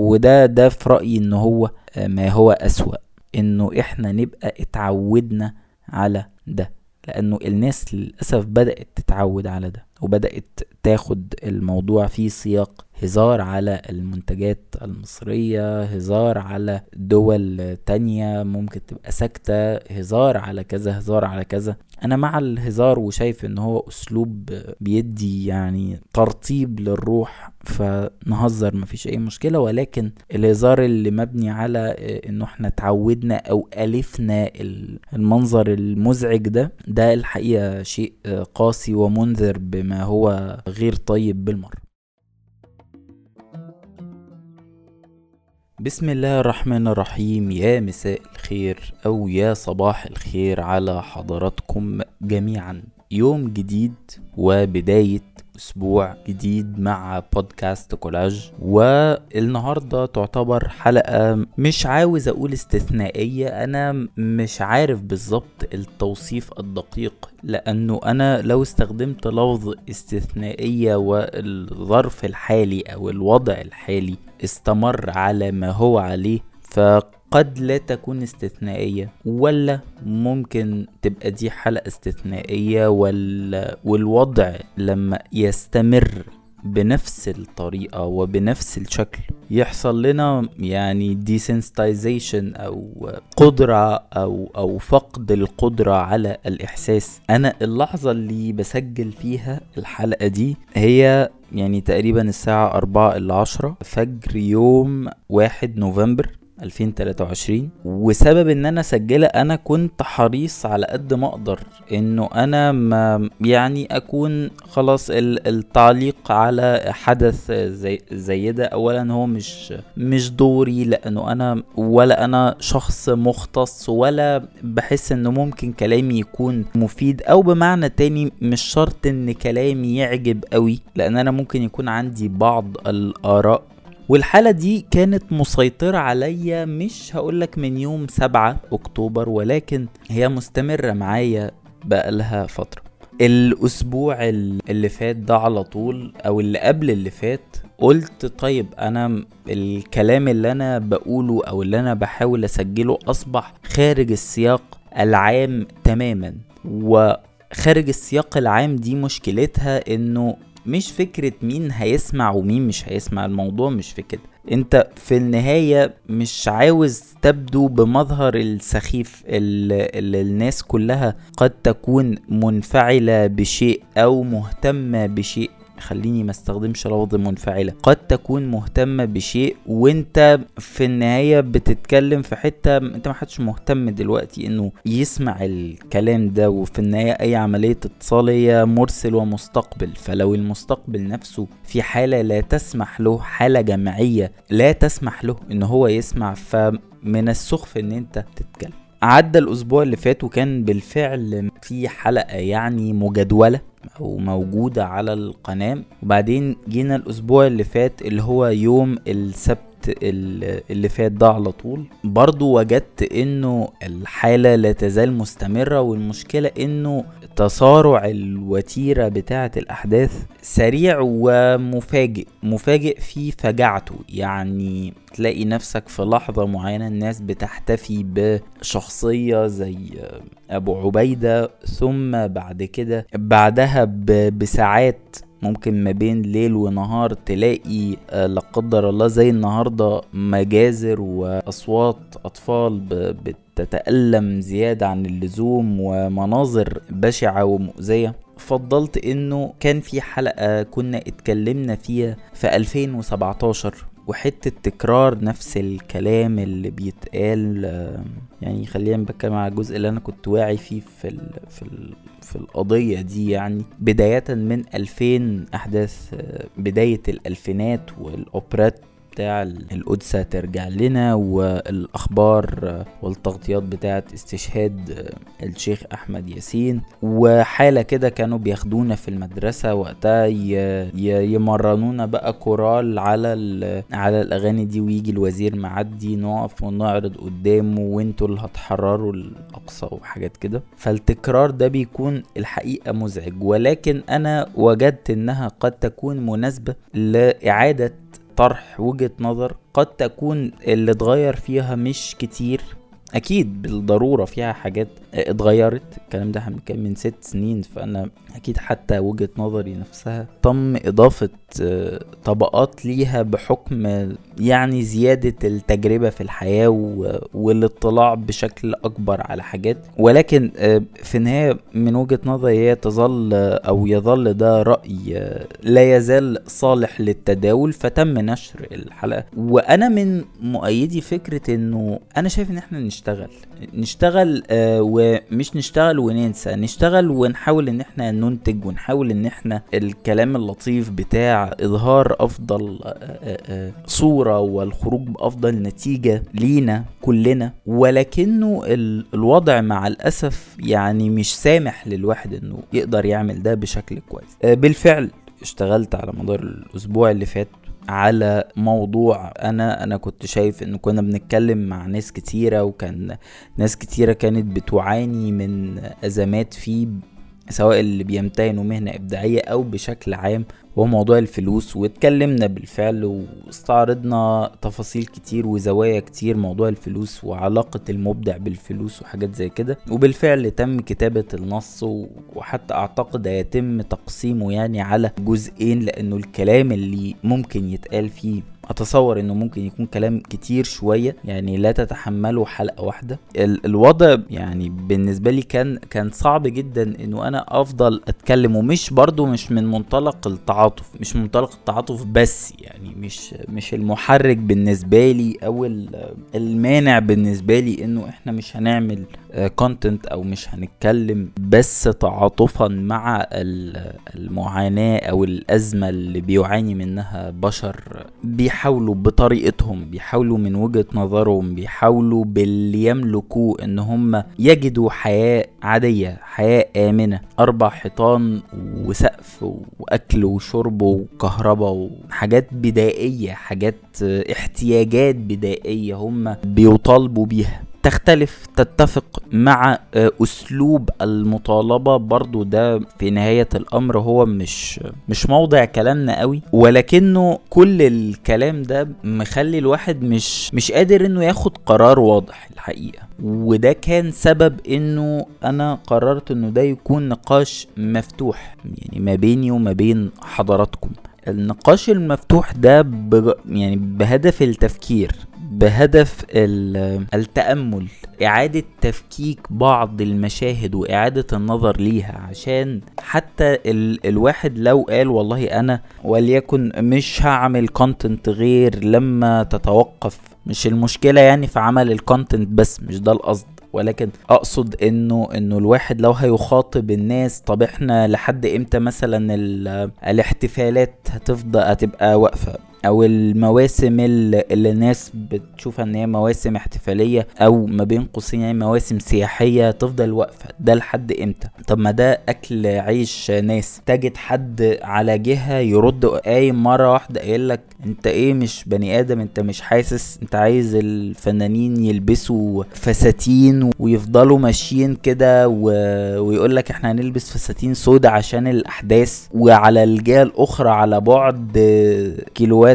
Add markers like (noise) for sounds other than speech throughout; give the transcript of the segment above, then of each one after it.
وده ده في رأيي إن هو آه، ما هو أسوأ إنه إحنا نبقى اتعودنا على ده لأنه الناس للأسف بدأت تتعود على ده وبدأت تاخد الموضوع في سياق هزار على المنتجات المصرية هزار على دول تانية ممكن تبقى ساكتة هزار على كذا هزار على كذا. أنا مع الهزار وشايف إن هو أسلوب بيدي يعني ترطيب للروح فنهزر مفيش أي مشكلة. ولكن الهزار اللي مبني على إنه إحنا اتعودنا أو ألفنا المنظر المزعج ده ده الحقيقة شيء قاسي ومنذر بما هو غير طيب بالمرة. بسم الله الرحمن الرحيم. يا مساء الخير أو يا صباح الخير على حضراتكم جميعا. يوم جديد وبداية أسبوع جديد مع بودكاست كولاج. والنهاردة تعتبر حلقة مش عاوز أقول استثنائية. أنا مش عارف بالظبط التوصيف الدقيق لأنه أنا لو استخدمت لفظ استثنائية والظرف الحالي أو الوضع الحالي استمر على ما هو عليه فقد لا تكون استثنائية ولا ممكن تبقى دي حلقة استثنائية وال... والوضع لما يستمر بنفس الطريقة وبنفس الشكل. يحصل لنا يعني desensitization أو قدرة أو أو فقد القدرة على الإحساس. أنا اللحظة اللي بسجل فيها الحلقة دي هي يعني تقريبا الساعة أربعة إلى عشرة فجر يوم واحد نوفمبر. 2023 وسبب إن أنا اسجلها أنا كنت حريص على قد ما أقدر إنه أنا ما يعني أكون خلاص التعليق على حدث زي, زي ده اولا هو مش مش دوري لأنه أنا ولا أنا شخص مختص ولا بحس إنه ممكن كلامي يكون مفيد أو بمعنى تاني مش شرط إن كلامي يعجب قوي لأن أنا ممكن يكون عندي بعض الآراء والحالة دي كانت مسيطرة عليا مش هقولك من يوم سبعة أكتوبر ولكن هي مستمرة معايا بقالها فترة. الأسبوع اللي فات ده على طول أو اللي قبل اللي فات قلت طيب أنا الكلام اللي أنا بقوله أو اللي أنا بحاول أسجله أصبح خارج السياق العام تماما. وخارج السياق العام دي مشكلتها إنه مش فكرة مين هيسمع ومين مش هيسمع الموضوع مش في كده. انت في النهاية مش عاوز تبدو بمظهر السخيف اللي, الناس كلها قد تكون منفعلة بشيء أو مهتمة بشيء. خليني ما استخدمش لفظ منفعلة. قد تكون مهتمة بشيء وانت في النهاية بتتكلم في حتة انت ما حدش مهتم دلوقتي انه يسمع الكلام ده وفي النهاية اي عملية اتصال هي مرسل ومستقبل. فلو المستقبل نفسه في حالة لا تسمح له حالة جماعية لا تسمح له ان هو يسمع فمن السخف ان انت تتكلم. عدى الأسبوع اللي فات وكان بالفعل في حلقة يعني مجدولة. أو موجودة على القناة. وبعدين جينا الأسبوع اللي فات اللي هو يوم السبت اللي فات ده على طول. برضو وجدت إنه الحالة لا تزال مستمرة والمشكلة إنه تسارع الوتيرة بتاعة الأحداث سريع ومفاجئ مفاجئ في فجعته يعني تلاقي نفسك في لحظة معينة الناس بتحتفي بشخصية زي أبو عبيدة ثم بعد كده بعدها بساعات ممكن ما بين ليل ونهار تلاقي آه لا قدر الله زي النهارده مجازر وأصوات أطفال بتتألم زيادة عن اللزوم ومناظر بشعة ومؤذية. فضلت إنه كان في حلقة كنا اتكلمنا فيها في 2017 وحتة تكرار نفس الكلام اللي بيتقال يعني خلينا بتكلم على الجزء اللي أنا كنت واعي فيه في ال في ال في القضية دي يعني. بداية من 2000 أحداث بداية الألفينات والأوبرات بتاع القدسة ترجع لنا والأخبار والتغطيات بتاعة استشهاد الشيخ أحمد ياسين. وحالة كده كانوا بياخدونا في المدرسة وقتها يمرنونا بقى كورال على على الأغاني دي ويجي الوزير معدي نقف ونعرض قدامه وانتوا اللي هتحرروا الأقصى وحاجات كده. فالتكرار ده بيكون الحقيقة مزعج. ولكن أنا وجدت إنها قد تكون مناسبة لإعادة طرح وجهة نظر قد تكون اللي اتغير فيها مش كتير. أكيد بالضرورة فيها حاجات اتغيرت. الكلام ده كان من ست سنين فأنا أكيد حتى وجهة نظري نفسها تم إضافة آه، طبقات ليها بحكم يعني زيادة التجربة في الحياة والاطلاع بشكل أكبر على حاجات. ولكن آه، في النهاية من وجهة نظري هي تظل أو يظل ده رأي آه، لا يزال صالح للتداول فتم نشر الحلقة. وأنا من مؤيدي فكرة إنه أنا شايف إن إحنا نشتغل نشتغل. آه ومش نشتغل وننسى. نشتغل ونحاول إن إحنا ننتج ونحاول إن إحنا الكلام اللطيف بتاع إظهار أفضل آه آه, صورة والخروج بأفضل نتيجة لينا كلنا. ولكنه الوضع مع الأسف يعني مش سامح للواحد إنه يقدر يعمل ده بشكل كويس. بالفعل اشتغلت على مدار الأسبوع اللي فات على موضوع أنا أنا كنت شايف إن كنا بنتكلم مع ناس كتيرة وكان ناس كتيرة كانت بتعاني من أزمات فيه سواء اللي بيمتهنوا مهنة إبداعية أو بشكل عام وهو موضوع الفلوس واتكلمنا بالفعل واستعرضنا تفاصيل كتير وزوايا كتير موضوع الفلوس وعلاقة المبدع بالفلوس وحاجات زي كده. وبالفعل تم كتابة النص وحتى أعتقد هيتم تقسيمه يعني على جزئين لأنه الكلام اللي ممكن يتقال فيه أتصور إنه ممكن يكون كلام كتير شوية يعني لا تتحمله حلقة واحدة. ال الوضع يعني بالنسبة لي كان كان صعب جدا إنه أنا أفضل أتكلم ومش برضو مش من منطلق التعاطف مش من منطلق التعاطف بس يعني مش مش المحرك بالنسبة لي أو المانع بالنسبة لي إنه إحنا مش هنعمل كونتنت أو مش هنتكلم بس تعاطفا مع المعاناة أو الأزمة اللي بيعاني منها بشر. بيحاولوا بطريقتهم بيحاولوا من وجهة نظرهم بيحاولوا باللي يملكوه إن هم يجدوا حياة عادية حياة آمنة أربع حيطان وسقف وأكل وشرب وكهرباء وحاجات بدائية حاجات احتياجات بدائية هم بيطالبوا بيها. تختلف تتفق مع آه، أسلوب المطالبة. برضو ده في نهاية الأمر هو مش مش موضع كلامنا قوي. ولكنه كل الكلام ده مخلي الواحد مش مش قادر إنه ياخد قرار واضح الحقيقة. وده كان سبب إنه أنا قررت إنه ده يكون نقاش مفتوح يعني ما بيني وما بين حضراتكم. النقاش المفتوح ده. يعني بهدف التفكير. بهدف التأمل إعادة تفكيك بعض المشاهد وإعادة النظر ليها عشان حتى ال الواحد لو قال والله أنا وليكن مش هعمل كونتنت غير لما تتوقف. مش المشكلة يعني في عمل الكونتنت بس مش ده القصد. ولكن أقصد إنه إنه الواحد لو هيخاطب الناس طب إحنا لحد إمتى مثلا الاحتفالات هتفضل هتبقى واقفة؟ أو المواسم اللي الناس بتشوفها إن هي مواسم احتفالية أو ما بين قوسين يعني مواسم سياحية تفضل واقفة ده لحد إمتى؟ طب ما ده أكل عيش ناس. تجد حد على جهة يرد قايم مرة واحدة قايل لك أنت إيه مش بني آدم أنت مش حاسس أنت عايز الفنانين يلبسوا فساتين ويفضلوا ماشيين كده و... ويقول لك إحنا هنلبس فساتين سودا عشان الأحداث وعلى الجهة الأخرى على بعد كيلوات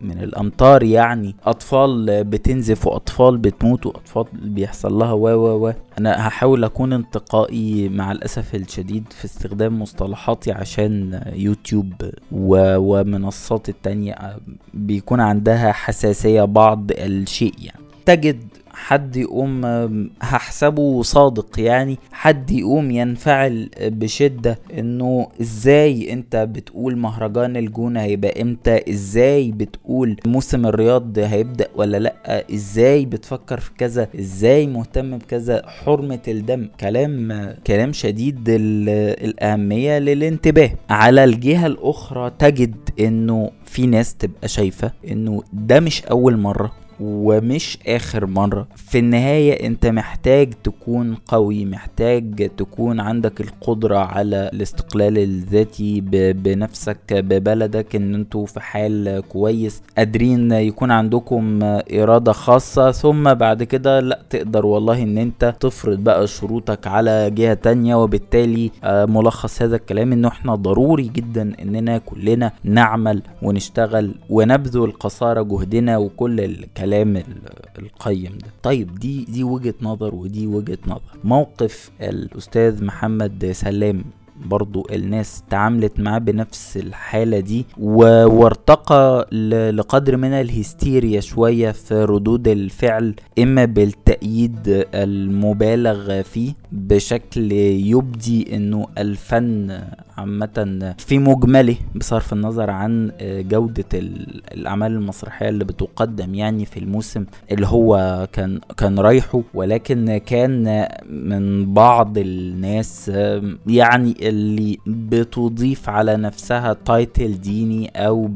من الأمطار يعني أطفال بتنزف وأطفال بتموت وأطفال بيحصل لها و و و. أنا هحاول أكون انتقائي مع الأسف الشديد في استخدام مصطلحاتي عشان يوتيوب و ومنصات التانية بيكون عندها حساسية بعض الشيء يعني. تجد حد يقوم هحسبه صادق يعني حد يقوم ينفعل بشدة إنه إزاي أنت بتقول مهرجان الجونة هيبقى إمتى؟ إزاي بتقول موسم الرياض هيبدأ ولا لأ؟ إزاي بتفكر في كذا؟ إزاي مهتم بكذا؟ حرمة الدم كلام كلام شديد الأهمية للانتباه. على الجهة الأخرى تجد إنه في ناس تبقى شايفة إنه ده مش أول مرة. ومش آخر مرة. في النهاية أنت محتاج تكون قوي محتاج تكون عندك القدرة على الاستقلال الذاتي بنفسك ببلدك إن أنتوا في حال كويس قادرين يكون عندكم إرادة خاصة. ثم بعد كده لا تقدر والله إن أنت تفرض بقى شروطك على جهة تانية. وبالتالي آه، ملخص هذا الكلام إنه إحنا ضروري جدا إننا كلنا نعمل ونشتغل ونبذل قصارى جهدنا وكل الكلام القيم ده. طيب دي دي وجهة نظر ودي وجهة نظر. موقف الأستاذ محمد سلام برضو الناس تعاملت معاه بنفس الحالة دي وارتقى لقدر من الهستيريا شوية في ردود الفعل إما بالتأييد المبالغ فيه بشكل يبدي إنه الفن عامة في مجملة بصرف النظر عن جودة الأعمال المسرحية اللي بتقدم يعني في الموسم اللي هو كان كان رايحه ولكن كان من بعض الناس يعني اللي بتضيف على نفسها تايتل ديني أو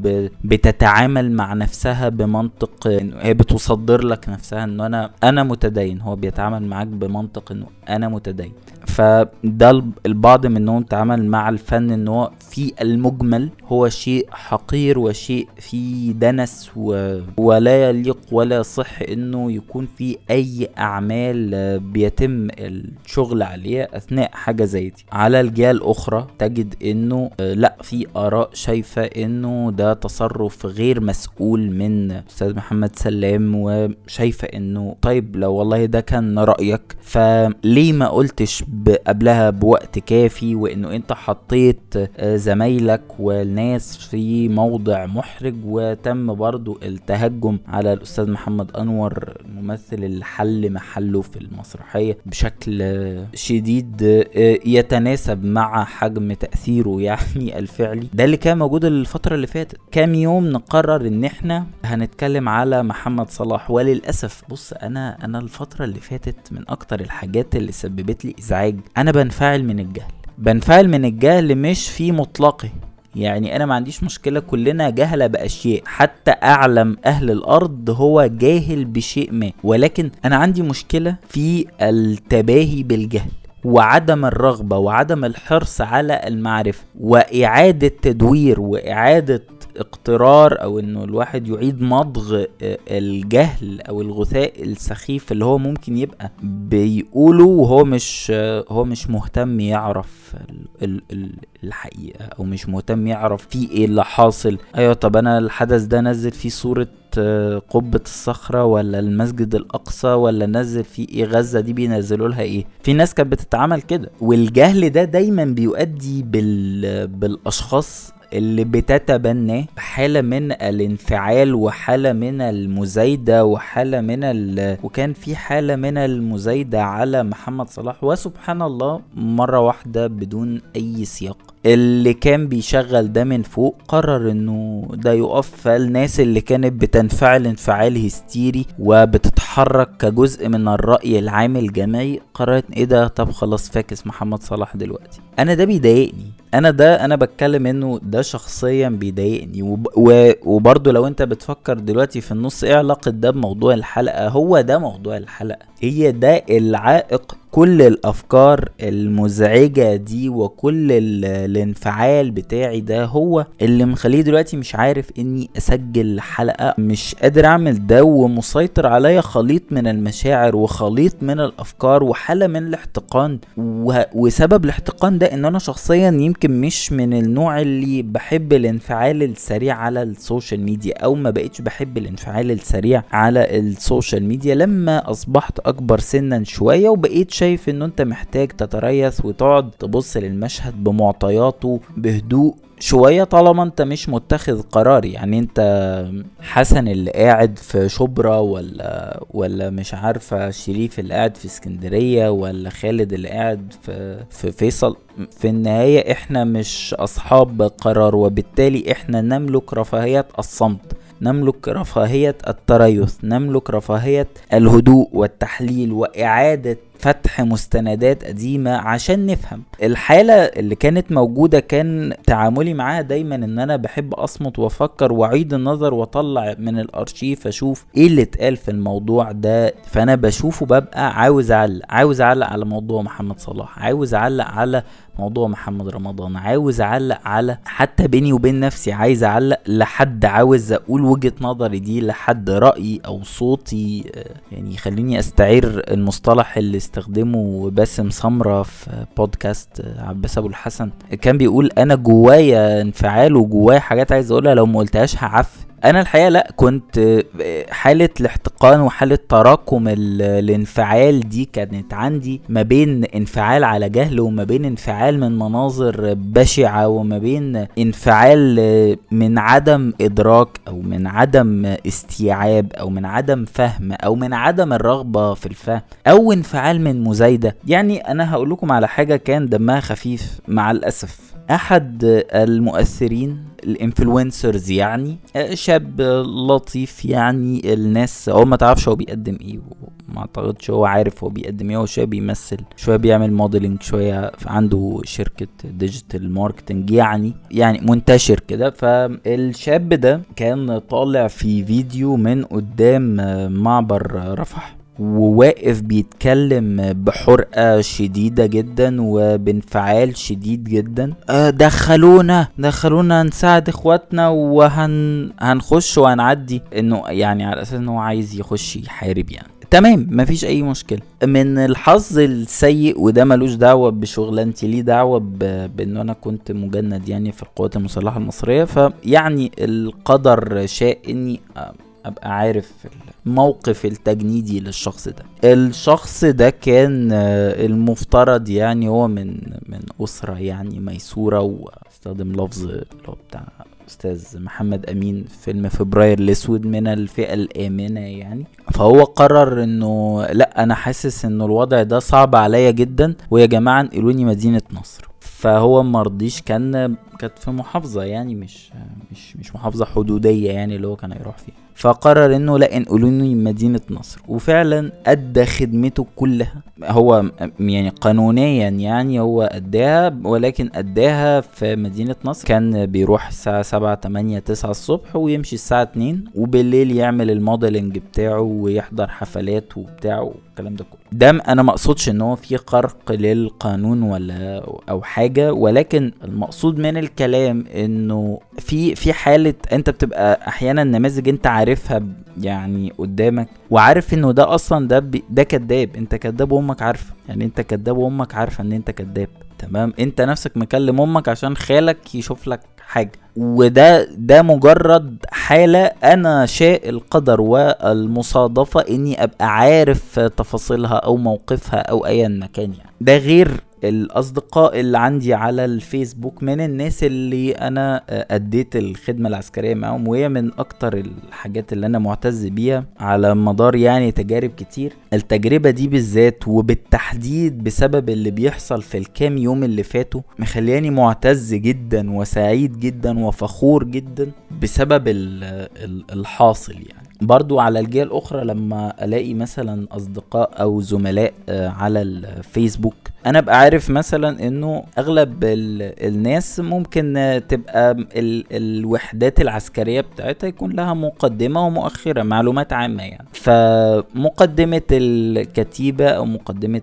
بتتعامل مع نفسها بمنطق هي بتصدر لك نفسها إنه أنا أنا متدين هو بيتعامل معاك بمنطق إنه أنا متدين. até daí. فده البعض منهم تعامل مع الفن إن هو في المجمل هو شيء حقير وشيء فيه دنس و... ولا يليق ولا يصح إنه يكون في أي أعمال بيتم الشغل عليها أثناء حاجة زي دي. على الجهة الأخرى تجد إنه لأ في آراء شايفة إنه ده تصرف غير مسؤول من أستاذ محمد سلام وشايفة إنه طيب لو والله ده كان رأيك فليه ما قلتش قبلها بوقت كافي وإنه أنت حطيت آه، زمايلك والناس في موضع محرج وتم برضو التهجم على الأستاذ محمد أنور الممثل اللي حل محله في المسرحية بشكل شديد آه، يتناسب مع حجم تأثيره يعني (laughs) الفعلي. ده اللي كان موجود الفترة اللي فاتت. كام يوم نقرر إن إحنا هنتكلم على محمد صلاح. وللأسف بص أنا أنا الفترة اللي فاتت من أكتر الحاجات اللي سببت لي إزعاج أنا بنفعل من الجهل. بنفعل من الجهل مش في مطلقه. يعني أنا ما عنديش مشكلة كلنا جهله بأشياء. حتى أعلم أهل الأرض هو جاهل بشيء ما. ولكن أنا عندي مشكلة في التباهي بالجهل وعدم الرغبة وعدم الحرص على المعرفة وإعادة تدوير وإعادة اقترار أو إنه الواحد يعيد مضغ آه، الجهل أو الغثاء السخيف اللي هو ممكن يبقى بيقوله وهو مش آه، هو مش مهتم يعرف الحقيقة أو مش مهتم يعرف في إيه اللي حاصل. أيوه طب أنا الحدث ده نزل فيه صورة آه، قبة الصخرة ولا المسجد الأقصى ولا نزل فيه إيه؟ غزة دي بينزلوا لها إيه؟ في ناس كانت بتتعامل كده والجهل ده دايما بيؤدي بال... بالأشخاص اللي بتتبناه حالة من الانفعال وحالة من المزايدة وحالة من ال... وكان في حالة من المزايدة على محمد صلاح. وسبحان الله مرة واحدة بدون أي سياق. اللي كان بيشغل ده من فوق قرر إنه ده يقف فالناس اللي كانت بتنفعل انفعال هستيري وبتتحرك كجزء من الرأي العام الجماعي قررت إيه ده؟ طب خلاص فاكس محمد صلاح دلوقتي. أنا ده بيضايقني. أنا ده أنا بتكلم إنه ده شخصيا بيضايقني. وب... وبرضه لو أنت بتفكر دلوقتي في النص إيه علاقة ده بموضوع الحلقة؟ هو ده موضوع الحلقة. هي ده العائق كل الأفكار المزعجة دي وكل الانفعال بتاعي ده هو اللي مخليه دلوقتي مش عارف إني أسجل حلقة مش قادر أعمل ده ومسيطر عليا خليط من المشاعر وخليط من الأفكار وحالة من الاحتقان. وسبب الاحتقان ده إن أنا شخصيا يمكن مش من النوع اللي بحب الانفعال السريع على ال social media أو ما بقتش بحب الانفعال السريع على ال social media. لما أصبحت أكبر سنا شوية وبقيت شايف ان أنت محتاج تتريث وتقعد تبص للمشهد بمعطياته بهدوء شوية طالما أنت مش متخذ قرار. يعني أنت حسن اللي قاعد في شبرا ولا ولا مش عارفة شريف اللي قاعد في اسكندرية ولا خالد اللي قاعد في في فيصل. في النهاية إحنا مش أصحاب قرار وبالتالي إحنا نملك رفاهية الصمت. نملك رفاهية التريث نملك رفاهية الهدوء والتحليل وإعادة فتح مستندات قديمة عشان نفهم. الحالة اللي كانت موجودة كان تعاملي معاها دايما إن أنا بحب أصمت وأفكر وأعيد النظر وأطلع من الأرشيف أشوف إيه اللي اتقال في الموضوع ده. فأنا بشوفه ببقى عاوز أعلق عاوز أعلق على موضوع محمد صلاح عاوز أعلق على موضوع محمد رمضان. عاوز اعلق على حتى بيني وبين نفسي عايز اعلق لحد عاوز أقول وجهة نظري دي لحد رأيي أو صوتي آه، يعني خليني استعير المصطلح اللي استخدمه باسم سمرة في بودكاست آه، عباس أبو الحسن. كان بيقول أنا جوايا انفعال وجوايا حاجات عايز أقولها لو ما قلتهاش هعفن. أنا الحقيقة لأ كنت حالة الاحتقان وحالة تراكم الانفعال دي كانت عندي ما بين انفعال على جهل وما بين انفعال من مناظر بشعة وما بين انفعال من عدم إدراك أو من عدم استيعاب أو من عدم فهم أو من عدم الرغبة في الفهم أو انفعال من مزايدة. يعني أنا هقول لكم على حاجة كان دمها خفيف مع الأسف. أحد المؤثرين ال influencers يعني شاب لطيف يعني الناس هو ما تعرفش هو بيقدم إيه ما أعتقدش هو عارف هو بيقدم إيه هو شوية بيمثل شوية بيعمل modeling شوية عنده شركة digital marketing يعني يعني منتشر كده. فالشاب ده كان طالع في فيديو من قدام معبر رفح. وواقف بيتكلم بحرقة شديدة جدا وبانفعال شديد جدا. آه، دخلونا دخلونا نساعد إخواتنا وهن وهنعدي. إنه يعني على أساس انه عايز يخش يحارب يعني. تمام مفيش أي مشكلة. من الحظ السيء وده ملوش دعوة بشغلانتي ليه دعوة بان أنا كنت مجند يعني في القوات المسلحة المصرية. فيعني القدر شاء إني أبقى عارف الموقف التجنيدي للشخص ده. الشخص ده كان آه، المفترض يعني هو من من أسرة يعني ميسورة واستخدم لفظ اللي هو بتاع أستاذ محمد أمين فيلم فبراير الأسود من الفئة الآمنة يعني. فهو قرر إنه لأ أنا حاسس إنه الوضع ده صعب عليا جدا ويا جماعة انقلوني مدينة نصر. فهو مرضيش كان كانت في محافظة يعني مش مش مش محافظة حدودية يعني اللي هو كان هيروح فيها. فقرر إنه لا انقلوني مدينة نصر. وفعلا أدى خدمته كلها. هو يعني قانونيا يعني هو أداها ولكن أداها في مدينة نصر. كان بيروح الساعة سبعة تمانية تسعة الصبح ويمشي الساعة اتنين وبالليل يعمل الموديلنج بتاعه ويحضر حفلات وبتاعه والكلام ده كله. ده أنا ما أقصدش إن هو في خرق للقانون ولا أو حاجة ولكن المقصود من الكلام إنه في في حالة أنت بتبقى أحيانا نماذج أنت عارفها يعني قدامك وعارف إنه ده أصلا ده ده كذاب. أنت كذاب وأمك عارفة. يعني أنت كذاب وأمك عارفة إن أنت كذاب. تمام؟ أنت نفسك مكلم أمك عشان خالك يشوف لك حاجة. وده ده مجرد حالة أنا شاء القدر والمصادفة إني أبقى عارف تفاصيلها أو موقفها أو ايا مكان يعني. ده غير الأصدقاء اللي عندي على الفيسبوك من الناس اللي أنا أديت الخدمة العسكرية معاهم وهي من أكتر الحاجات اللي أنا معتز بيها على مدار يعني تجارب كتير. التجربة دي بالذات وبالتحديد بسبب اللي بيحصل في الكام يوم اللي فاتوا مخلياني معتز جدا وسعيد جدا وفخور جدا بسبب الحاصل يعني. برضو على الجهة الأخرى لما ألاقي مثلا أصدقاء أو زملاء آه، على الفيسبوك أنا ابقى عارف مثلا انه اغلب الناس ممكن تبقى ال الوحدات العسكرية بتاعتها يكون لها مقدمة ومؤخرة معلومات عامة يعني. فمقدمة الكتيبة أو مقدمة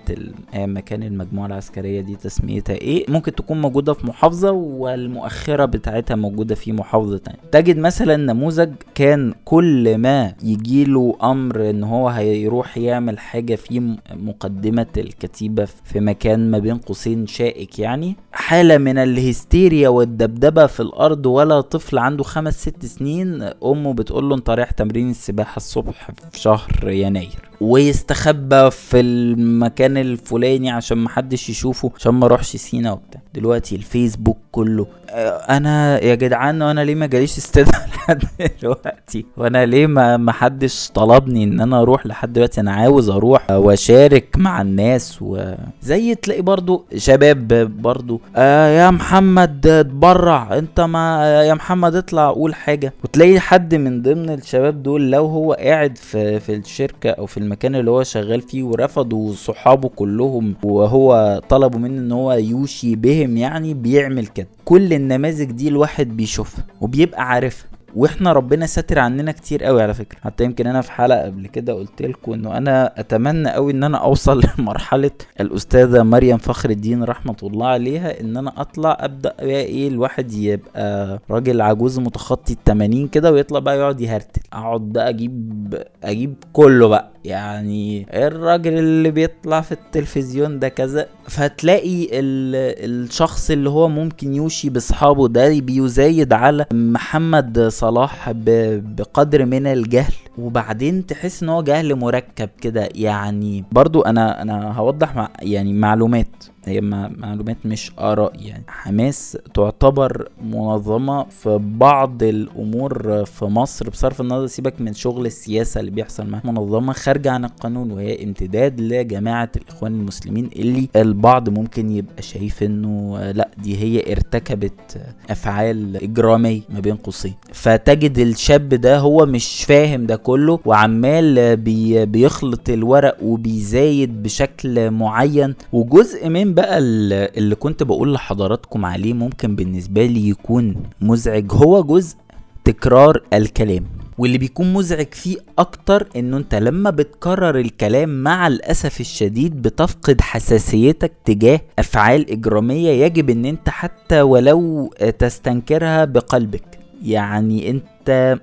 مكان المجموعة العسكرية دي تسميتها إيه ممكن تكون موجودة في محافظة والمؤخرة بتاعتها موجودة في محافظة تانية. تجد مثلا نموذج كان كل ما يجيله أمر إن هو هيروح يعمل حاجة في مقدمة الكتيبة في مكان كان ما بين قوسين شائك يعني حالة من الهستيريا والدبدبة في الأرض ولا طفل عنده خمس ست سنين أمه بتقول له أنت رايح تمرين السباحة الصبح في شهر يناير. ويستخبى في المكان الفلاني عشان محدش يشوفه عشان ما اروحش سينا وبتاع. دلوقتي الفيسبوك كله آه، أنا يا جدعان وأنا ليه ما جاليش استدعاء (laughs) لحد دلوقتي؟ وأنا ليه ما حدش طلبني إن أنا أروح لحد دلوقتي؟ أنا عاوز أروح وأشارك مع الناس وزي تلاقي برضو شباب برضو آه يا محمد اتبرع انت ما يا محمد اطلع قول حاجة. وتلاقي حد من ضمن الشباب دول لو هو قاعد في في الشركة أو في المكان اللي هو شغال فيه ورفضوا صحابه كلهم وهو طلبوا منه إن هو يوشي بهم يعني بيعمل كده. كل النماذج دي الواحد بيشوفها وبيبقى عارفها. وإحنا ربنا ساتر عننا كتير قوي على فكرة. حتى يمكن أنا في حلقة قبل كده قلت لكم إنه أنا أتمنى قوي إن أنا أوصل (laughs) لمرحلة الأستاذة مريم فخر الدين رحمة الله عليها إن أنا أطلع أبدأ بقى إيه الواحد يبقى راجل عجوز متخطي ال 80 كده ويطلع بقى يقعد يهرتل. أقعد بقى أجيب أجيب كله بقى. يعني الراجل اللي بيطلع في التلفزيون ده كذا فتلاقي الشخص اللي هو ممكن يوشي بأصحابه ده بيزايد على محمد صلاح بقدر من الجهل. وبعدين تحس إن هو جهل مركب كده. يعني برضو أنا أنا هوضح مع يعني معلومات. هي معلومات مش آراء يعني. حماس تعتبر منظمة في بعض الأمور في مصر. بصرف النظر سيبك من شغل السياسة اللي بيحصل معاها. منظمة خارجة عن القانون وهي امتداد لجماعة الإخوان المسلمين اللي البعض ممكن يبقى شايف إنه لأ دي هي ارتكبت أفعال إجرامية ما بين قوسين. فتجد الشاب ده هو مش فاهم ده كله وعمال بي بيخلط الورق وبيزايد بشكل معين. وجزء من بقى اللي كنت بقول لحضراتكم عليه ممكن بالنسبة لي يكون مزعج هو جزء تكرار الكلام. واللي بيكون مزعج فيه أكتر إنه أنت لما بتكرر الكلام مع الأسف الشديد بتفقد حساسيتك تجاه أفعال إجرامية يجب إن أنت حتى ولو تستنكرها بقلبك. يعني أنت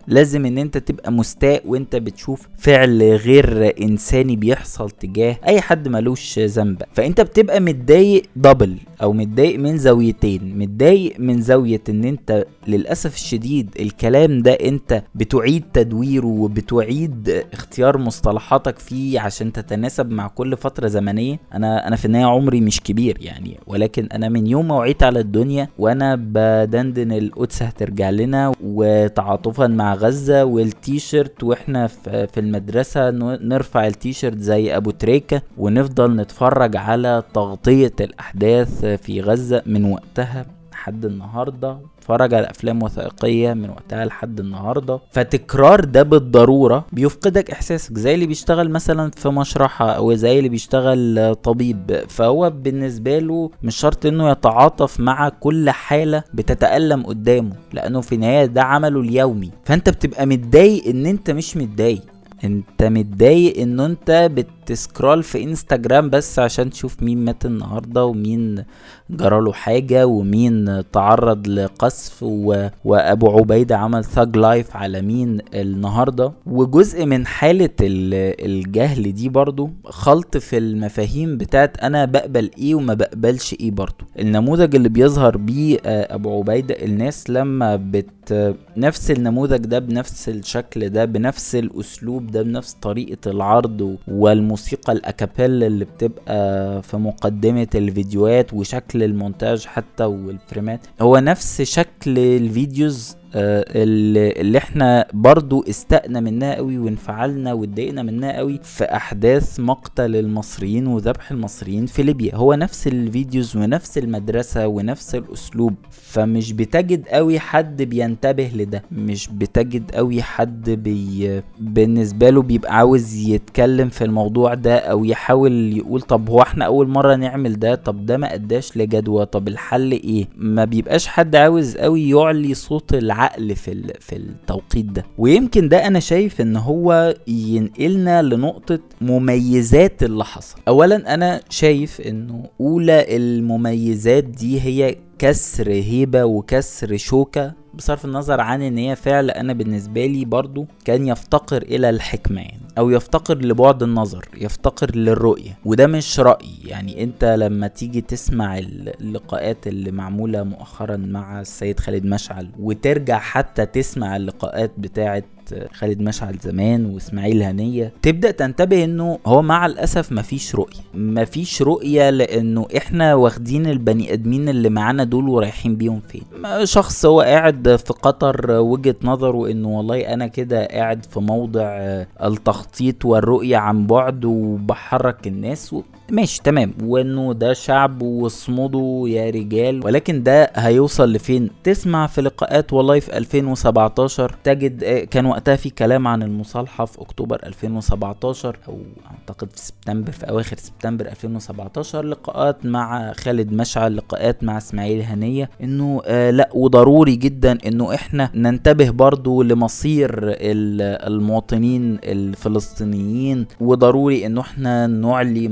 لازم ان انت تبقى مستاء وانت بتشوف فعل غير انساني بيحصل تجاه اي حد ملوش ذنب. فانت بتبقى متضايق دبل أو متضايق من زاويتين. متضايق من زاوية ان انت للأسف الشديد الكلام ده انت بتعيد تدويره وبتعيد اختيار مصطلحاتك فيه عشان تتناسب مع كل فترة زمنية. أنا أنا في النهاية عمري مش كبير يعني ولكن أنا من يوم ما وعيت على الدنيا وأنا بدندن القدس هترجع لنا وتعاطفا مع غزة والتيشيرت وإحنا في المدرسة نرفع التيشيرت زي أبو تريكة ونفضل نتفرج على تغطية الأحداث في غزة من وقتها. لحد النهارده اتفرج على أفلام وثائقية من وقتها لحد النهارده. فتكرار ده بالضرورة بيفقدك إحساسك زي اللي بيشتغل مثلا في مشرحة أو زي اللي بيشتغل طبيب. فهو بالنسبة له مش شرط إنه يتعاطف مع كل حالة بتتألم قدامه لأنه في النهاية ده عمله اليومي. فأنت بتبقى متضايق إن أنت مش متضايق. أنت متضايق إن أنت بت scroll في انستجرام بس عشان تشوف مين مات النهارده ومين جراله حاجة ومين تعرض لقذف و... وأبو عبيدة عمل thug life على مين النهارده. وجزء من حالة الجهل دي برضو خلط في المفاهيم بتاعت أنا بقبل إيه وما بقبلش إيه برضو. النموذج اللي بيظهر بيه أبو عبيدة الناس لما بت نفس النموذج ده بنفس الشكل ده بنفس الأسلوب ده بنفس طريقة العرض والموسيقى ال a cappella اللي بتبقى في مقدمة الفيديوهات وشكل المونتاج حتى وال frames ات. هو نفس شكل ال videos اللي, اللي إحنا برضو استأنا منها قوي وانفعلنا واتضايقنا منها قوي في أحداث مقتل المصريين وذبح المصريين في ليبيا. هو نفس ال videos ونفس المدرسة ونفس الأسلوب فمش بتجد قوي حد بينتبه لده. مش بتجد قوي حد بي بالنسبة له بيبقى عاوز يتكلم في الموضوع ده أو يحاول يقول طب هو إحنا أول مرة نعمل ده؟ طب ده ما أداش لجدوى؟ طب الحل إيه؟ ما بيبقاش حد عاوز قوي يعلي صوت العقل في في التوقيت ده. ويمكن ده أنا شايف إن هو ينقلنا لنقطة مميزات اللي حصل. اولا أنا شايف إنه أولى المميزات دي هي كسر هيبة وكسر شوكة بصرف النظر عن إن هي فعل أنا بالنسبة لي برضو كان يفتقر إلى الحكمة يعني أو يفتقر لبعد النظر يفتقر للرؤية وده مش رأي يعني. أنت لما تيجي تسمع اللقاءات اللي معمولة مؤخرا مع السيد خالد مشعل وترجع حتى تسمع اللقاءات بتاعت خالد مشعل زمان واسماعيل هنية تبدأ تنتبه إنه هو مع الأسف مفيش رؤية. مفيش رؤية لإنه إحنا واخدين البني آدمين اللي معانا دول ورايحين بيهم فين. شخص هو قاعد في قطر وجهة نظره إنه والله أنا كده قاعد في موضع التخطيط والرؤية عن بعد وبحرك الناس و... ماشي تمام. وإنه ده شعب واصمدوا يا رجال. ولكن ده هيوصل لفين؟ تسمع في لقاءات والله في 2017 تجد كان وقتها في كلام عن المصالحة في أكتوبر 2017 أو أعتقد في سبتمبر في أواخر سبتمبر 2017 لقاءات مع خالد مشعل لقاءات مع إسماعيل هنية. إنه آه لا وضروري جدا إنه إحنا ننتبه برضو لمصير المواطنين الفلسطينيين. وضروري إنه إحنا نعلي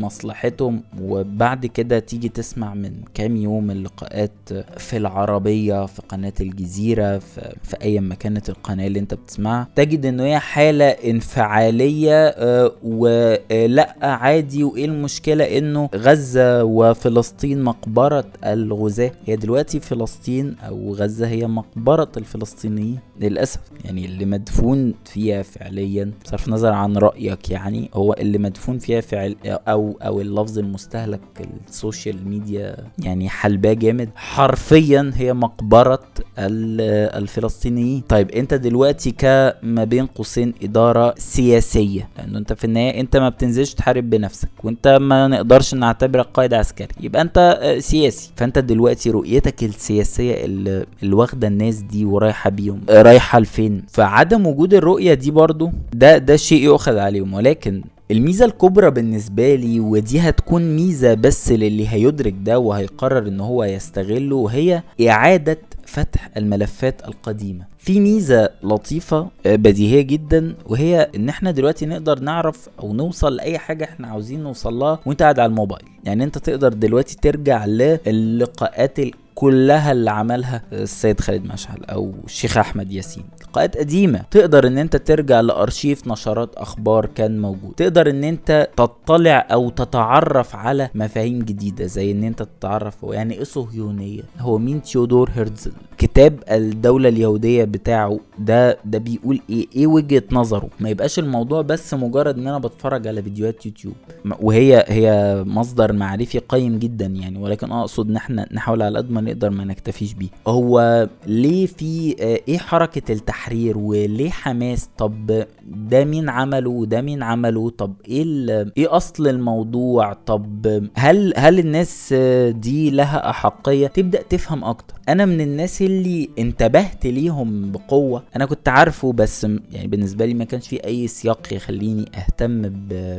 مصلحتهم وبعد كده تيجي تسمع من كام يوم اللقاءات في العربية في قناة الجزيرة في, في أي ما كانت القناة اللي انت بتسمعها تجد انه هي حالة انفعالية آه ولا عادي. وإيه المشكلة؟ إنه غزة وفلسطين مقبرة الغزاة. هي دلوقتي فلسطين أو غزة هي مقبرة الفلسطينيين للأسف. يعني اللي مدفون فيها فعليا بصرف النظر عن رأيك يعني هو اللي مدفون فيها فعل أو أو اللفظ المستهلك ال social media يعني حلباه جامد. حرفيا هي مقبرة الفلسطينيين. طيب انت دلوقتي كما بين قوسين إدارة سياسية لأنه انت في النهاية انت ما بتنزلش تحارب بنفسك وانت ما نقدرش نعتبرك قائد عسكري يبقى انت سياسي. فانت دلوقتي رؤيتك السياسية اللي, واخدة الناس دي ورايحة بيهم رايحة لفين؟ فعدم وجود الرؤية دي برضو ده ده شيء يؤخذ عليهم. ولكن الميزة الكبرى بالنسبة لي ودي هتكون ميزة بس للي هيدرك ده وهيقرر إن هو يستغله وهي إعادة فتح الملفات القديمة. في ميزة لطيفة بديهية جدا وهي إن إحنا دلوقتي نقدر نعرف أو نوصل لأي حاجة إحنا عاوزين نوصل لها وأنت قاعد على الموبايل. يعني أنت تقدر دلوقتي ترجع للقاءات كلها اللي عملها السيد خالد مشعل أو الشيخ أحمد ياسين. لقاءات قديمة. تقدر إن أنت ترجع لأرشيف نشرات أخبار كان موجود. تقدر إن أنت تطلع أو تتعرف على مفاهيم جديدة زي إن أنت تتعرف هو يعني إيه صهيونية. هو مين؟ تيودور هرتزل كتاب الدولة اليهودية بتاعه ده ده بيقول إيه؟ إيه وجهة نظره؟ ما يبقاش الموضوع بس مجرد إن أنا بتفرج على فيديوهات يوتيوب. وهي هي مصدر معرفي قيم جدا يعني. ولكن أقصد إن إحنا نحاول على قد ما نقدر ما نكتفيش بيه. هو ليه في إيه حركة التحرير وليه حماس؟ طب ده مين عمله وده مين عمله؟ طب إيه إيه أصل الموضوع؟ طب هل هل الناس دي لها أحقية؟ تبدأ تفهم أكتر. أنا من الناس اللي انتبهت ليهم بقوة. أنا كنت عارفه بس يعني بالنسبة لي ما كانش في أي سياق يخليني أهتم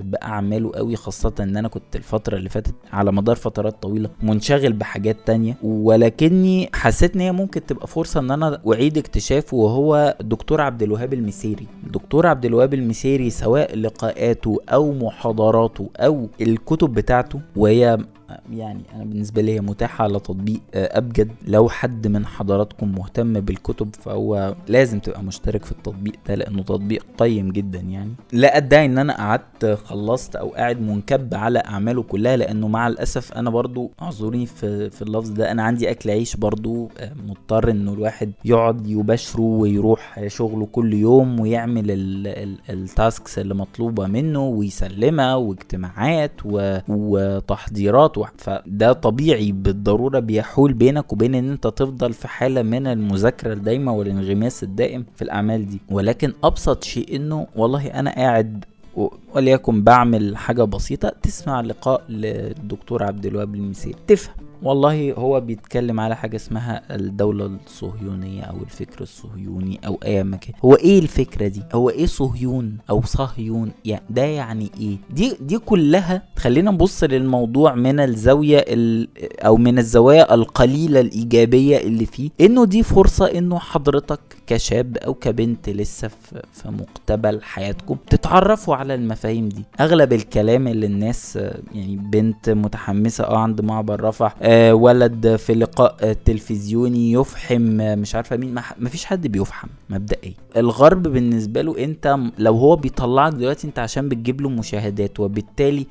بأعماله قوي خاصة إن أنا كنت الفترة اللي فاتت على مدار فترات طويلة منشغل بحاجات تانية. ولكني حسيت إن هي ممكن تبقى فرصة إن أنا أعيد اكتشافه وهو الدكتور عبد الوهاب المسيري. الدكتور عبد الوهاب المسيري سواء لقاءاته أو محاضراته أو الكتب بتاعته وهي يعني أنا بالنسبة لي متاحة على تطبيق أبجد. لو حد من حضراتكم مهتم بالكتب فهو لازم تبقى مشترك في التطبيق ده لأنه تطبيق قيم جدا يعني. لا أدعي إن أنا قعدت خلصت أو قاعد منكب على أعماله كلها لأنه مع الأسف أنا برضو أعذروني في في اللفظ ده. أنا عندي أكل عيش برضو مضطر إنه الواحد يقعد يباشره ويروح شغله كل يوم ويعمل التاسكس اللي مطلوبة منه ويسلمها واجتماعات وتحضيرات فده طبيعي بالضرورة بيحول بينك وبين إن أنت تفضل في حالة من المذاكرة الدايمة والانغماس الدائم في الأعمال دي. ولكن أبسط شيء إنه والله أنا قاعد وليكن بعمل حاجة بسيطة تسمع لقاء للدكتور عبد الوهاب المسيري. تفهم. والله هو بيتكلم على حاجة اسمها الدولة الصهيونية أو الفكر الصهيوني أو أي مكان هو إيه الفكرة دي؟ هو إيه صهيون أو صهيون؟ يعني ده يعني إيه؟ دي دي كلها خلينا نبص للموضوع من الزاوية أو من الزوايا القليلة الإيجابية اللي فيه إنه دي فرصة إنه حضرتك كشاب أو كبنت لسه في مقتبل حياتكم تتعرفوا على المفاهيم دي. أغلب الكلام اللي الناس يعني بنت متحمسة أه عند معبر رفح آه ولد في لقاء تلفزيوني يفحم آه مش عارفة مين ما فيش حد بيفحم مبدئيا. الغرب بالنسبة له أنت لو هو بيطلعك دلوقتي أنت عشان بتجيب له مشاهدات وبالتالي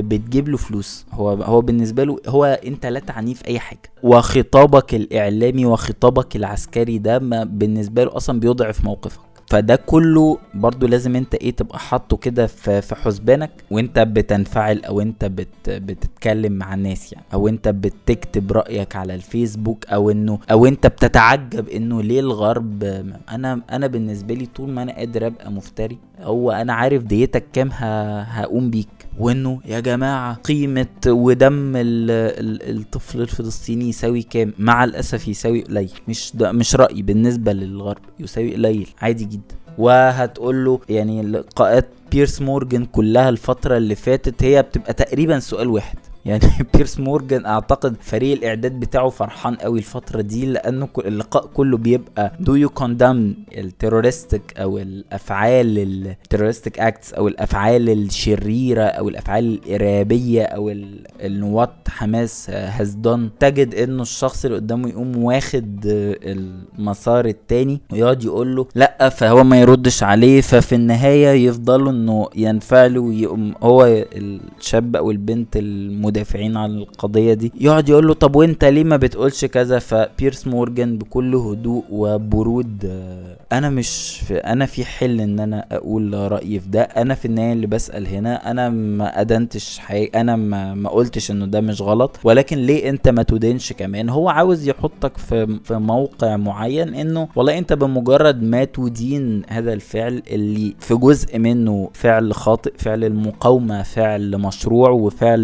بتجيب له فلوس. هو هو بالنسبة له هو أنت لا تعني في أي حاجة. وخطابك الإعلامي وخطابك العسكري ده ما بالنسبة له أصلا بيضعف موقفك. فده كله برضو لازم أنت إيه تبقى حاطه كده في حسبانك وأنت بتنفعل أو أنت بت بتتكلم مع الناس يعني. أو أنت بتكتب رأيك على الفيسبوك أو إنه أو أنت بتتعجب إنه ليه الغرب أنا أنا بالنسبة لي طول ما أنا قادر أبقى مفتري هو أنا عارف ديتك كام هقوم بيك. وإنه يا جماعة قيمة ودم ال ال الطفل الفلسطيني يساوي كام؟ مع الأسف يساوي قليل. مش ده مش رأيي. بالنسبة للغرب يساوي قليل. عادي جدا. وهتقول له يعني لقاءات بيرس مورجان كلها الفترة اللي فاتت هي بتبقى تقريبا سؤال واحد. يعني (laughs) بيرس مورجان أعتقد فريق الإعداد بتاعه فرحان قوي الفترة دي لأنه اللقاء كله بيبقى do you condemn ال terroristic أو الأفعال ال terroristic acts أو الأفعال الشريرة أو الأفعال الإرهابية أو الوات حماس هاز دون تجد إنه الشخص اللي قدامه يقوم واخد المسار التاني ويقعد يقول له لأ فهو ما يردش عليه ففي النهاية يفضلوا إنه ينفعلوا ويقوم هو الشاب أو البنت الم المدافعين عن القضية دي. يقعد يقول له طب وانت ليه ما بتقولش كذا؟ فبيرس مورجان بكل هدوء وبرود آه، أنا مش في أنا في حل إن أنا أقول رأيي في ده. أنا في النهاية اللي بسأل هنا أنا ما أدنتش حقيقة أنا ما, ما قلتش إنه ده مش غلط. ولكن ليه أنت ما تدينش كمان؟ هو عاوز يحطك في في موقع معين إنه والله أنت بمجرد ما تدين هذا الفعل اللي في جزء منه فعل خاطئ فعل المقاومة فعل مشروع وفعل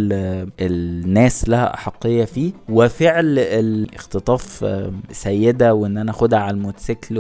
الناس لها احقيه فيه. وفعل الاختطاف آه، سيدة وإن أنا أخدها على الموتوسيكل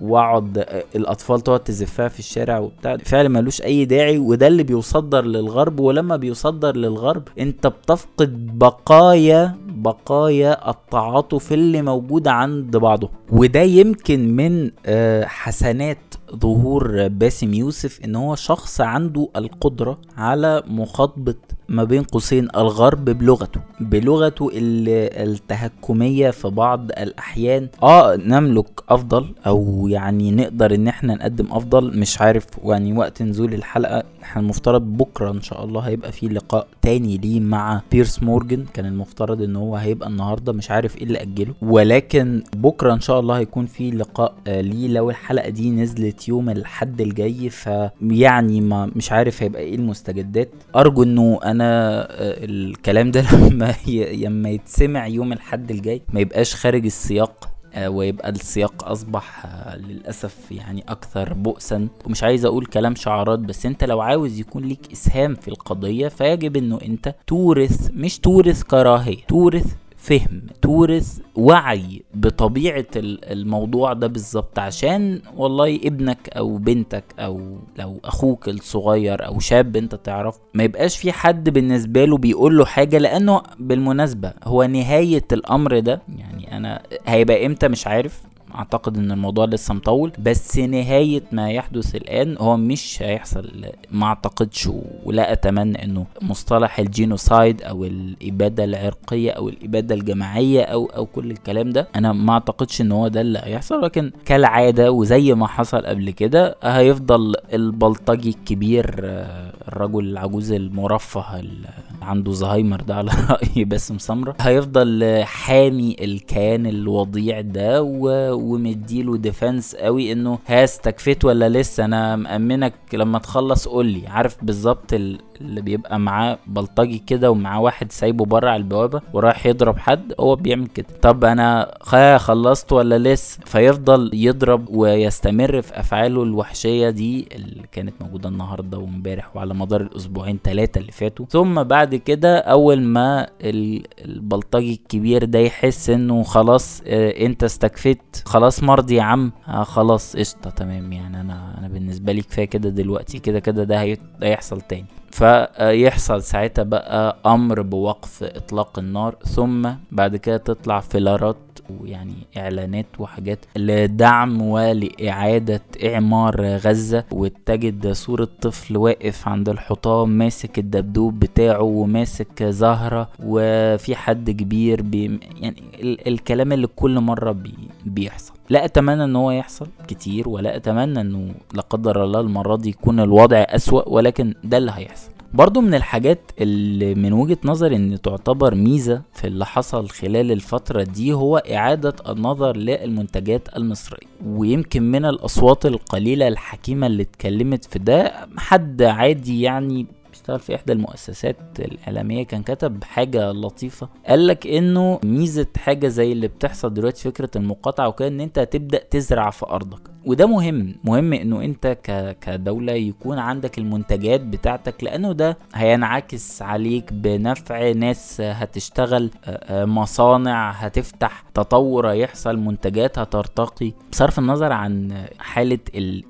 وأقعد آه، الأطفال تقعد تزفها في الشارع وبتاع. فعل ملوش أي داعي وده اللي بيصدر للغرب. ولما بيصدر للغرب أنت بتفقد بقايا بقايا التعاطف اللي موجودة عند بعضه. وده يمكن من آه، حسنات ظهور باسم يوسف إن هو شخص عنده القدرة على مخاطبة ما بين قوسين الغرب بلغته بلغته التهكمية في بعض الأحيان. آه نملك أفضل أو يعني نقدر إن إحنا نقدم أفضل مش عارف يعني وقت نزول الحلقة إحنا المفترض بكرة إن شاء الله هيبقى في لقاء تاني ليه مع بيرس مورجن. كان المفترض إن هو هيبقى النهاردة مش عارف إيه اللي أجله. ولكن بكرة إن شاء الله هيكون في لقاء آه ليه لو الحلقة دي نزلت يوم الحد الجاي فيعني ما مش عارف هيبقى إيه المستجدات. أرجو إنه أنا أنا آه، الكلام ده (laughs) لما لما يتسمع يوم الحد الجاي ما يبقاش خارج السياق آه، ويبقى السياق أصبح آه، للأسف يعني أكثر بؤسا. ومش عايز أقول كلام شعارات بس أنت لو عاوز يكون ليك إسهام في القضية فيجب إنه أنت تورث مش تورث كراهية تورث فهم تورث وعي بطبيعة الموضوع ده بالظبط. عشان والله ابنك أو بنتك أو لو أخوك الصغير أو شاب أنت تعرف ما يبقاش في حد بالنسبة له بيقول له حاجة لأنه بالمناسبة هو نهاية الأمر ده. يعني أنا هيبقى إمتى مش عارف. أعتقد إن الموضوع لسه مطول بس نهاية ما يحدث الآن هو مش هيحصل ما أعتقدش ولا أتمنى إنه مصطلح الجينوسايد أو الإبادة العرقية أو الإبادة الجماعية أو أو كل الكلام ده أنا ما أعتقدش إن هو ده اللي هيحصل لكن كالعادة وزي ما حصل قبل كده هيفضل البلطجي الكبير الرجل العجوز المرفه اللي عنده زهايمر ده على (laughs) رأي باسم سمرة هيفضل حامي الكيان الوضيع ده و ومديله ديفنس قوي انه ها استكفيت ولا لسه؟ أنا مأمنك لما تخلص قول لي. عارف بالظبط اللي بيبقى معاه بلطجي كده ومعاه واحد سايبه بره على البوابة ورايح يضرب حد هو بيعمل كده. طب أنا خلصت ولا لسه؟ فيفضل يضرب ويستمر في أفعاله الوحشية دي اللي كانت موجودة النهارده وامبارح وعلى مدار الأسبوعين ثلاثة اللي فاتوا. ثم بعد كده أول ما البلطجي الكبير ده يحس إنه خلاص آه أنت استكفيت خلاص مرضي يا عم. آه خلاص قشطة تمام يعني أنا أنا بالنسبة لي كفاية كده دلوقتي كده كده ده هيحصل تاني. فيحصل ساعتها بقى أمر بوقف إطلاق النار ثم بعد كده تطلع فيلارات ويعني إعلانات وحاجات لدعم ولإعادة إعمار غزة وتجد صورة طفل واقف عند الحطام ماسك الدبدوب بتاعه وماسك زهرة وفي حد كبير بي يعني ال الكلام اللي كل مرة بي بيحصل. لا أتمنى إن هو يحصل كتير ولا أتمنى إنه لا قدر الله المرة دي يكون الوضع أسوأ ولكن ده اللي هيحصل. برضو من الحاجات اللي من وجهة نظري إن تعتبر ميزة في اللي حصل خلال الفترة دي هو إعادة النظر للمنتجات المصرية. ويمكن من الأصوات القليلة الحكيمة اللي اتكلمت في ده حد عادي يعني بيشتغل في إحدى المؤسسات الإعلامية كان كتب حاجة لطيفة. قال لك إنه ميزة حاجة زي اللي بتحصل دلوقتي فكرة المقاطعة وكان إن أنت تبدا تزرع في أرضك. وده مهم مهم إنه أنت. كدولة يكون عندك المنتجات بتاعتك لأنه ده هينعكس عليك بنفع ناس هتشتغل مصانع هتفتح تطور هيحصل منتجات هترتقي بصرف النظر عن حالة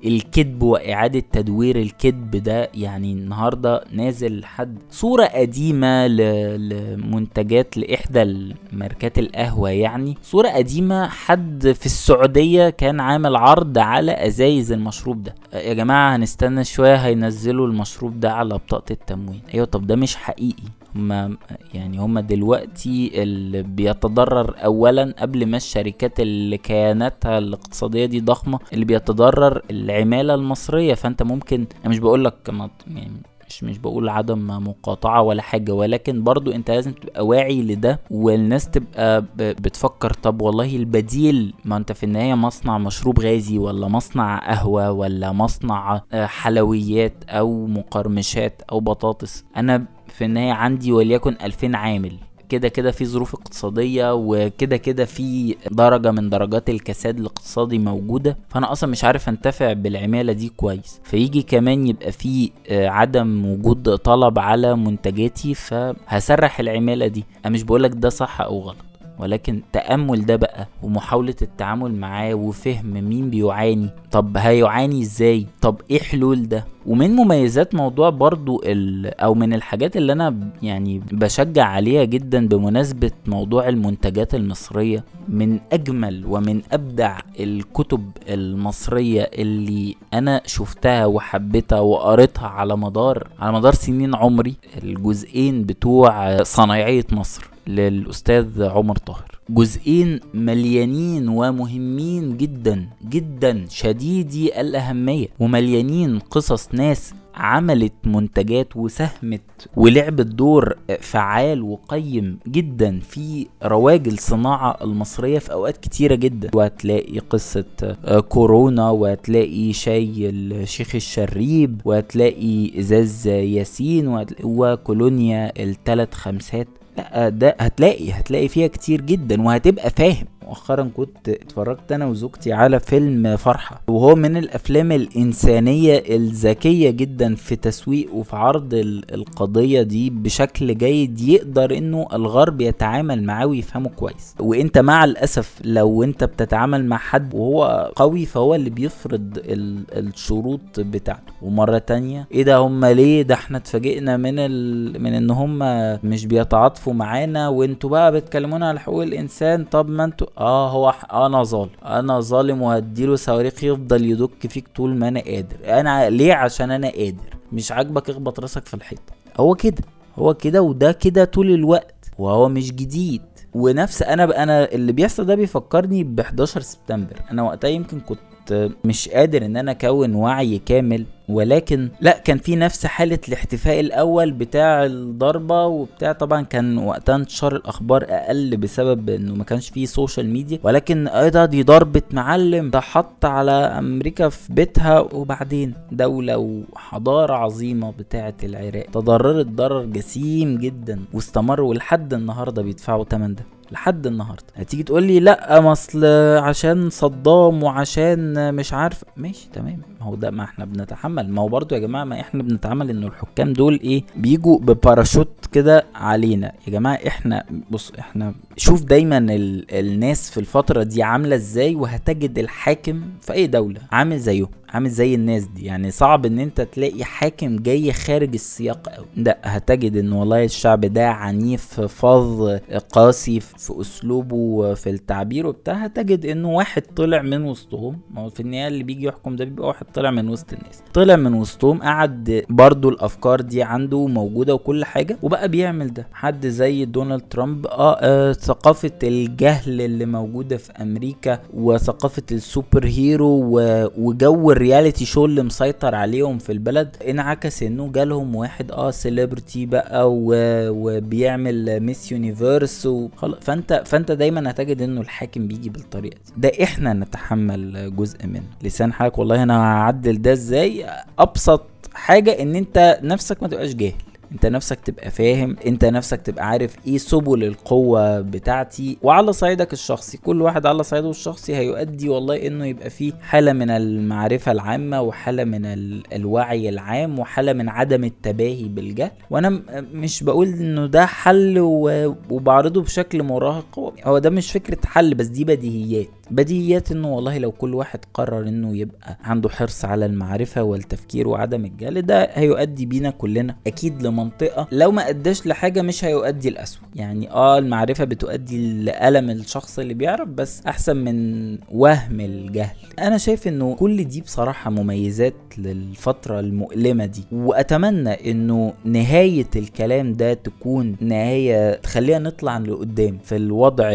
الكذب وإعادة تدوير الكذب ده يعني النهاردة نازل حد صورة قديمة لمنتجات لإحدى ماركات القهوة يعني صورة قديمة حد في السعودية كان عامل عرض على أزايز المشروب ده. يا جماعة هنستنى شوية هينزلوا المشروب ده على بطاقة التموين. أيوة طب ده مش حقيقي. هما يعني هما دلوقتي اللي بيتضرر اولا قبل ما الشركات اللي كياناتها الاقتصادية دي ضخمة اللي بيتضرر العمالة المصرية. فأنت ممكن أنا مش بقول لك يعني مش مش بقول عدم مقاطعة ولا حاجة ولكن برضو انت لازم تبقى واعي لده والناس تبقى بتفكر طب والله البديل ما انت في النهاية مصنع مشروب غازي ولا مصنع قهوة ولا مصنع حلويات أو مقرمشات أو بطاطس. أنا في النهاية عندي وليكن 2000 عامل. كده كده في ظروف اقتصادية وكده كده في درجة من درجات الكساد الاقتصادي موجودة فأنا أصلا مش عارف أنتفع بالعمالة دي كويس. فيجي كمان يبقى في عدم وجود طلب على منتجاتي فهسرح العمالة دي. أنا مش بقولك ده صح أو غلط. ولكن تأمل ده بقى ومحاولة التعامل معاه وفهم مين بيعاني. طب هيعاني إزاي؟ طب إيه حلول ده؟ ومن مميزات موضوع برضو أو من الحاجات اللي أنا يعني بشجع عليها جدا بمناسبة موضوع المنتجات المصرية من أجمل ومن أبدع الكتب المصرية اللي أنا شفتها وحبيتها وقريتها على مدار على مدار سنين عمري الجزئين بتوع صنايعية مصر. للأستاذ عمر طاهر. جزئين مليانين ومهمين جدا جدا شديدي الأهمية ومليانين قصص ناس عملت منتجات وساهمت ولعبت دور فعال وقيم جدا في رواج الصناعة المصرية في أوقات كتيرة جدا. وهتلاقي قصة كورونا وهتلاقي شاي الشيخ الشريب وهتلاقي إزاز ياسين وكولونيا التلات خمسات. لا ده هتلاقي هتلاقي فيها كتير جدا وهتبقى فاهم. مؤخرا كنت اتفرجت أنا وزوجتي على فيلم فرحة وهو من الأفلام الإنسانية الذكية جدا في تسويق وفي عرض القضية دي بشكل جيد يقدر إنه الغرب يتعامل معاه ويفهمه كويس. وإنت مع الأسف لو إنت بتتعامل مع حد وهو قوي فهو اللي بيفرض الشروط بتاعته. ومرة تانية إيه ده هم ليه؟ ده إحنا اتفاجئنا من ال... من إن هم مش بيتعاطفوا معانا وإنتوا بقى بتكلمونا على حقوق الإنسان طب ما إنتوا آه هو أنا ظالم. أنا ظالم وهديله صواريخ يفضل يدك فيك طول ما أنا قادر. أنا ليه؟ عشان أنا قادر. مش عاجبك اخبط راسك في الحيط هو كده. هو كده وده كده طول الوقت. وهو مش جديد. ونفس أنا أنا اللي بيحصل ده بيفكرني ب 11 سبتمبر. أنا وقتها يمكن كنت مش قادر إن أنا أكون وعي كامل ولكن لأ كان في نفس حالة الاحتفاء الأول بتاع الضربة وبتاع طبعا كان وقتها انتشار الأخبار أقل بسبب إنه ما كانش فيه social media ولكن إيه ده دي ضربة معلم ده حط على أمريكا في بيتها وبعدين دولة وحضارة عظيمة بتاعة العراق تضررت ضرر جسيم جدا واستمروا لحد النهاردة بيدفعوا تمن ده. لحد النهارده. هتيجي تقول لي لا مصل عشان صدام وعشان مش عارف. ماشي تمام. ما هو ده ما إحنا بنتحمل. ما هو برضو يا جماعة ما إحنا بنتعامل إنه الحكام دول إيه بيجوا بباراشوت كده علينا. يا جماعة إحنا بص إحنا شوف دايما ال الناس في الفترة دي عاملة إزاي وهتجد الحاكم في أي دولة عامل زيهم عامل زي الناس دي. يعني صعب إن أنت تلاقي حاكم جاي خارج السياق قوي لا هتجد إن والله الشعب ده عنيف فظ قاسي في أسلوبه في التعبير وبتاع هتجد إنه واحد طلع من وسطهم. ما هو في النهاية اللي بيجي يحكم ده بيبقى واحد طلع من وسط الناس. طلع من وسطهم قعد برضو الأفكار دي عنده موجودة وكل حاجة وبقى بيعمل ده. حد زي دونالد ترامب آه, آه ثقافة الجهل اللي موجودة في أمريكا وثقافة ال superhero وجو ال reality show اللي مسيطر عليهم في البلد انعكس إنه جالهم واحد آه celebrity بقى وبيعمل Miss Universe وخلاص فانت فانت دايما هتجد إنه الحاكم بيجي بالطريقة دي. ده إحنا نتحمل جزء منه. لسان حالك والله أنا هعدل ده إزاي؟ أبسط حاجة إن أنت نفسك ما تبقاش جاهل. انت نفسك تبقى فاهم انت نفسك تبقى عارف إيه سبل القوة بتاعتي. وعلى صعيدك الشخصي كل واحد على صعيده الشخصي هيؤدي والله انه يبقى فيه حالة من المعرفة العامة وحالة من الوعي العام وحالة من عدم التباهي بالجهل. وأنا مش بقول انه ده حل وبعرضه بشكل مراهق هو ده مش فكرة حل بس دي بديهيات. بديهيات إنه والله لو كل واحد قرر إنه يبقى عنده حرص على المعرفة والتفكير وعدم الجهل ده هيؤدي بينا كلنا أكيد لمنطقة لو ما أداش لحاجة مش هيؤدي لأسوأ. يعني آه المعرفة بتؤدي لألم الشخص اللي بيعرف بس أحسن من وهم الجهل. أنا شايف إنه كل دي بصراحة مميزات للفترة المؤلمة دي وأتمنى إنه نهاية الكلام ده تكون نهاية تخلينا نطلع لقدام في الوضع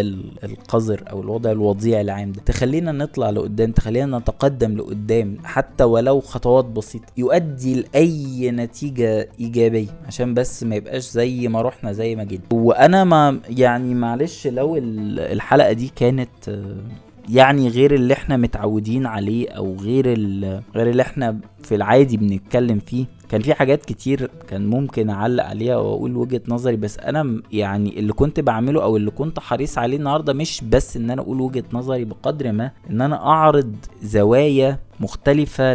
القذر أو الوضع الوضيع العام. ده تخلينا نطلع لقدام تخلينا نتقدم لقدام حتى ولو خطوات بسيطة. يؤدي لأي نتيجة إيجابية عشان بس ما يبقاش زي ما رحنا زي ما جينا. وأنا ما يعني معلش لو الحلقة دي كانت يعني غير اللي إحنا متعودين عليه أو غير غير اللي إحنا في العادي بنتكلم فيه. كان في حاجات كتير كان ممكن أعلق عليها وأقول وجهة نظري بس أنا يعني اللي كنت بعمله أو اللي كنت حريص عليه النهارده مش بس إن أنا أقول وجهة نظري بقدر ما إن أنا أعرض زوايا مختلفة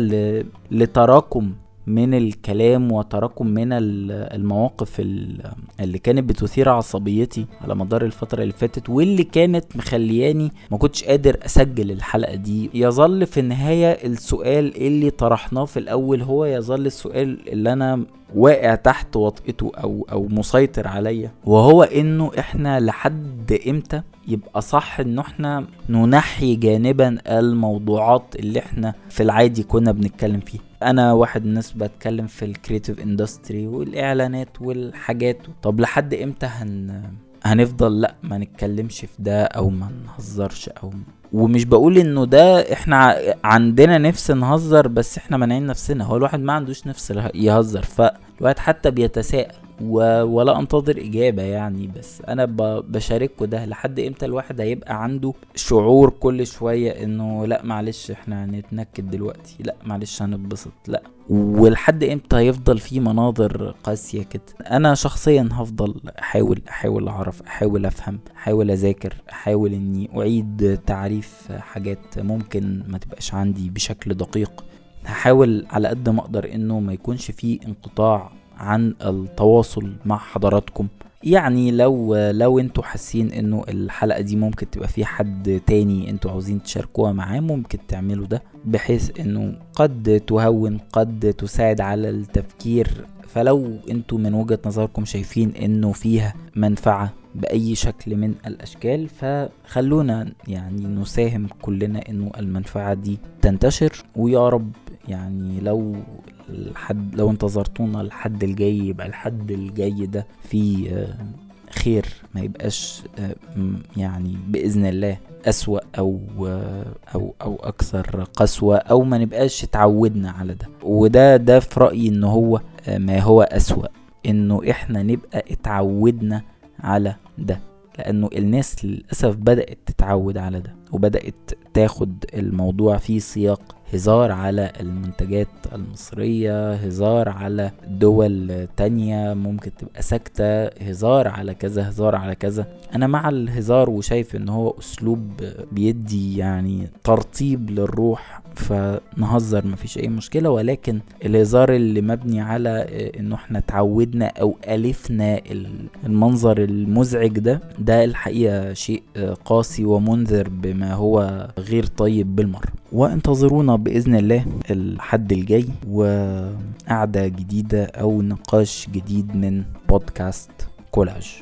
لتراكم من الكلام وتراكم من المواقف اللي كانت بتثير عصبيتي على مدار الفترة اللي فاتت واللي كانت مخلياني ما كنتش قادر أسجل الحلقة دي. يظل في النهاية السؤال اللي طرحناه في الأول هو يظل السؤال اللي أنا واقع تحت وطئته أو أو مسيطر عليا وهو إنه إحنا لحد إمتى يبقى صح ان إحنا ننحي جانبا الموضوعات اللي إحنا في العادي كنا بنتكلم فيها؟ أنا واحد من الناس بتكلم في ال creative industry والإعلانات والحاجات. طب لحد إمتى هن هنفضل لأ ما نتكلمش في ده أو ما نهزرش أو ومش بقول إنه ده إحنا عندنا نفس نهزر بس إحنا مانعين نفسنا. هو الواحد ما عندوش نفس يهزر. فالواحد حتى بيتساءل و... ولا انتظر اجابة يعني بس أنا ب... بشارككم ده لحد إمتى الواحد هيبقى عنده شعور كل شوية انه لا معلش إحنا هنتنكد دلوقتي لا معلش هنتبسط لا. ولحد إمتى هيفضل في مناظر قاسية كده؟ أنا شخصيا هفضل احاول احاول اعرف احاول افهم احاول اذاكر احاول اني اعيد تعريف حاجات ممكن ما تبقاش عندي بشكل دقيق. هحاول على قد ما أقدر إنه ما يكونش فيه انقطاع عن التواصل مع حضراتكم. يعني لو لو أنتوا حاسين إنه الحلقة دي ممكن تبقى في حد تاني أنتوا عاوزين تشاركوها معاه ممكن تعملوا ده بحيث إنه قد تهون قد تساعد على التفكير فلو أنتوا من وجهة نظركم شايفين انه فيها منفعة بأي شكل من الأشكال فخلونا يعني نساهم كلنا انه المنفعة دي تنتشر ويا رب يعني لو الحد لو انتظرتونا الحد الجاي يبقى الحد الجاي ده فيه آه، خير ما يبقاش آه، يعني بإذن الله أسوأ أو آه، أو أو أكثر قسوة أو ما نبقاش اتعودنا على ده. وده ده في رأيي إن هو ما هو أسوأ إنه إحنا نبقى اتعودنا على ده. لأنه الناس للأسف بدأت تتعود على ده وبدأت تاخد الموضوع في سياق هزار على المنتجات المصرية هزار على دول تانية ممكن تبقى ساكتة هزار على كذا هزار على كذا. أنا مع الهزار وشايف إن هو أسلوب بيدي يعني ترطيب للروح فنهزر مفيش أي مشكلة. ولكن الهزار اللي مبني على إنه إحنا تعودنا أو ألفنا المنظر المزعج ده ده الحقيقة شيء قاسي ومنذر بما هو غير طيب بالمرة. وانتظرونا بإذن الله الحد الجاي وقعدة جديدة أو نقاش جديد من بودكاست كولاج.